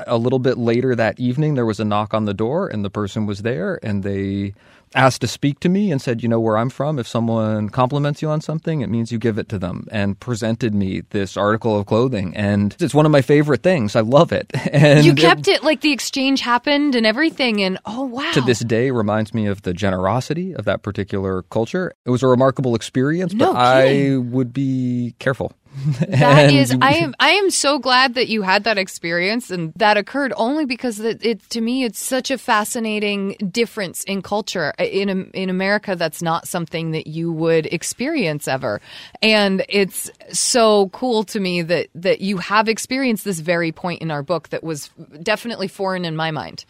a little bit later that evening, there was a knock on the door, and the person was there, and they asked to speak to me and said, You know where I'm from? If someone compliments you on something, it means you give it to them, and presented me this article of clothing. And it's one of my favorite things. I love it. And you kept it, it like the exchange happened and everything. And oh, wow. To this day, reminds me of the generosity of that particular culture. It was a remarkable experience, no but I would be careful. That is, I am. I am so glad that you had that experience and that occurred only because it, it, to me it's such a fascinating difference in culture uh, in in America. That's not something that you would experience ever, and it's so cool to me that that you have experienced this very point in our book that was definitely foreign in my mind.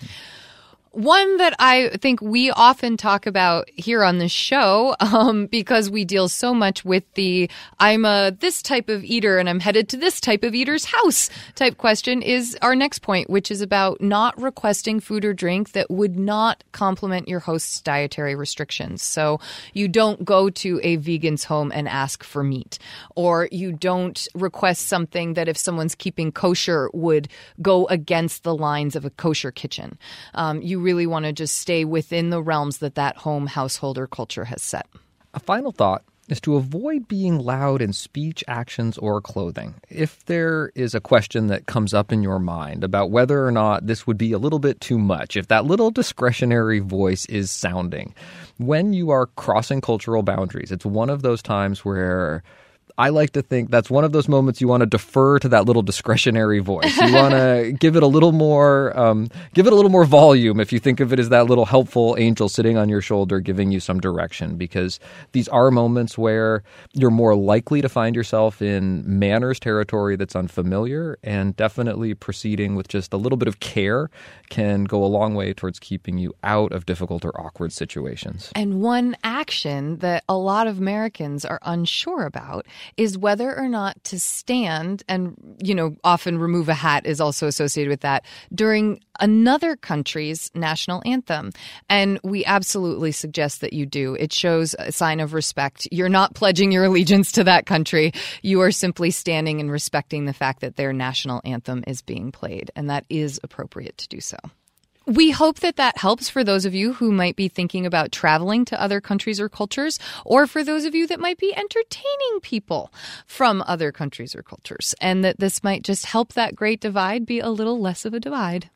One that I think we often talk about here on this show, um, because we deal so much with the I'm a this type of eater and I'm headed to this type of eater's house type question, is our next point, which is about not requesting food or drink that would not complement your host's dietary restrictions. So you don't go to a vegan's home and ask for meat, or you don't request something that if someone's keeping kosher would go against the lines of a kosher kitchen. Um, you really want to just stay within the realms that that home householder culture has set. A final thought is to avoid being loud in speech, actions, or clothing. If there is a question that comes up in your mind about whether or not this would be a little bit too much, if that little discretionary voice is sounding, when you are crossing cultural boundaries, it's one of those times where I like to think that's one of those moments you want to defer to that little discretionary voice. You want to give it a little more, um, give it a little more volume. If you think of it as that little helpful angel sitting on your shoulder, giving you some direction, because these are moments where you're more likely to find yourself in manners territory that's unfamiliar, and definitely proceeding with just a little bit of care can go a long way towards keeping you out of difficult or awkward situations. And one action that a lot of Americans are unsure about is whether or not to stand and, you know, often remove a hat is also associated with that during another country's national anthem. And we absolutely suggest that you do. It shows a sign of respect. You're not pledging your allegiance to that country. You are simply standing and respecting the fact that their national anthem is being played. And that is appropriate to do so. We hope that that helps for those of you who might be thinking about traveling to other countries or cultures, or for those of you that might be entertaining people from other countries or cultures, and that this might just help that great divide be a little less of a divide.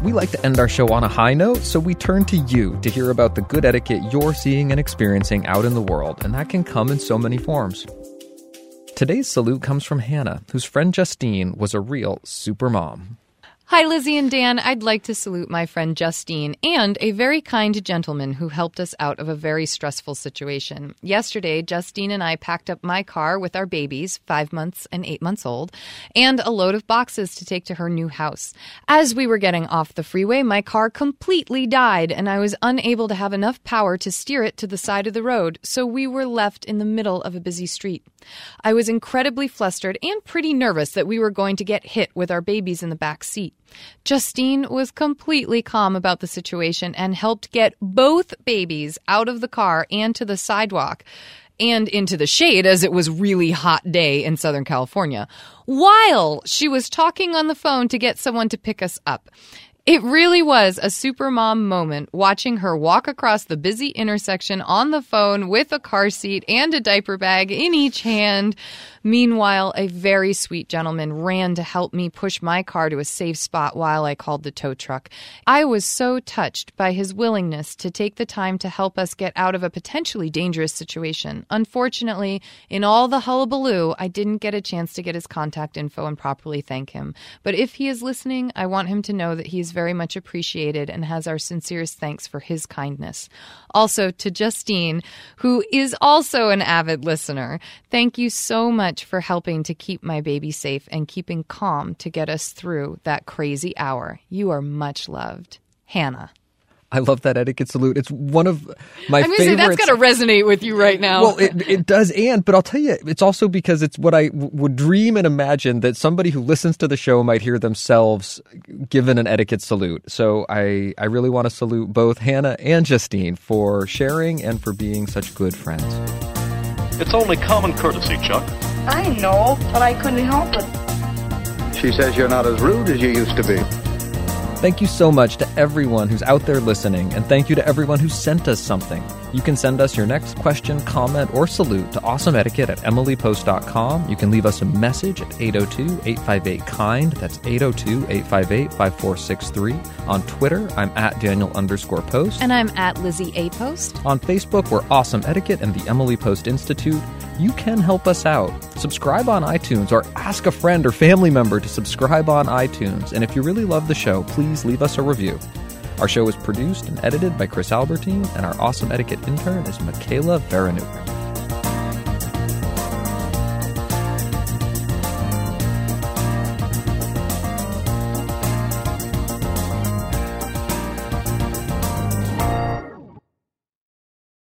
We like to end our show on a high note, so we turn to you to hear about the good etiquette you're seeing and experiencing out in the world, and that can come in so many forms. Today's salute comes from Hannah, whose friend Justine was a real super mom. Hi, Lizzie and Dan. I'd like to salute my friend Justine and a very kind gentleman who helped us out of a very stressful situation. Yesterday, Justine and I packed up my car with our babies, five months and eight months old, and a load of boxes to take to her new house. As we were getting off the freeway, my car completely died, and I was unable to have enough power to steer it to the side of the road, so we were left in the middle of a busy street. I was incredibly flustered and pretty nervous that we were going to get hit with our babies in the back seat. Justine was completely calm about the situation and helped get both babies out of the car and to the sidewalk and into the shade as it was really hot day in Southern California while she was talking on the phone to get someone to pick us up. It really was a super mom moment watching her walk across the busy intersection on the phone with a car seat and a diaper bag in each hand. Meanwhile, a very sweet gentleman ran to help me push my car to a safe spot while I called the tow truck. I was so touched by his willingness to take the time to help us get out of a potentially dangerous situation. Unfortunately, in all the hullabaloo, I didn't get a chance to get his contact info and properly thank him. But if he is listening, I want him to know that he is very much appreciated and has our sincerest thanks for his kindness. Also, to Justine, who is also an avid listener, thank you so much for helping to keep my baby safe and keeping calm to get us through that crazy hour. You are much loved. Hannah. I love that etiquette salute. It's one of my I'm gonna favorites. say that's got to resonate with you right now. Well, it, it does, and but I'll tell you, it's also because it's what I w- would dream and imagine that somebody who listens to the show might hear themselves given an etiquette salute. So I, I really want to salute both Hannah and Justine for sharing and for being such good friends. It's only common courtesy, Chuck. I know, but I couldn't help it. She says you're not as rude as you used to be. Thank you so much to everyone who's out there listening, and thank you to everyone who sent us something. You can send us your next question, comment, or salute to awesomeetiquette at emilypost.com. You can leave us a message at 802 858 KIND. That's 802 858 5463. On Twitter, I'm at Daniel underscore post. and I'm at Lizzie A Post. On Facebook, we're Awesome Etiquette and the Emily Post Institute. You can help us out. Subscribe on iTunes or ask a friend or family member to subscribe on iTunes. And if you really love the show, please leave us a review. Our show is produced and edited by Chris Albertine, and our Awesome Etiquette intern is Michaela Veranuk.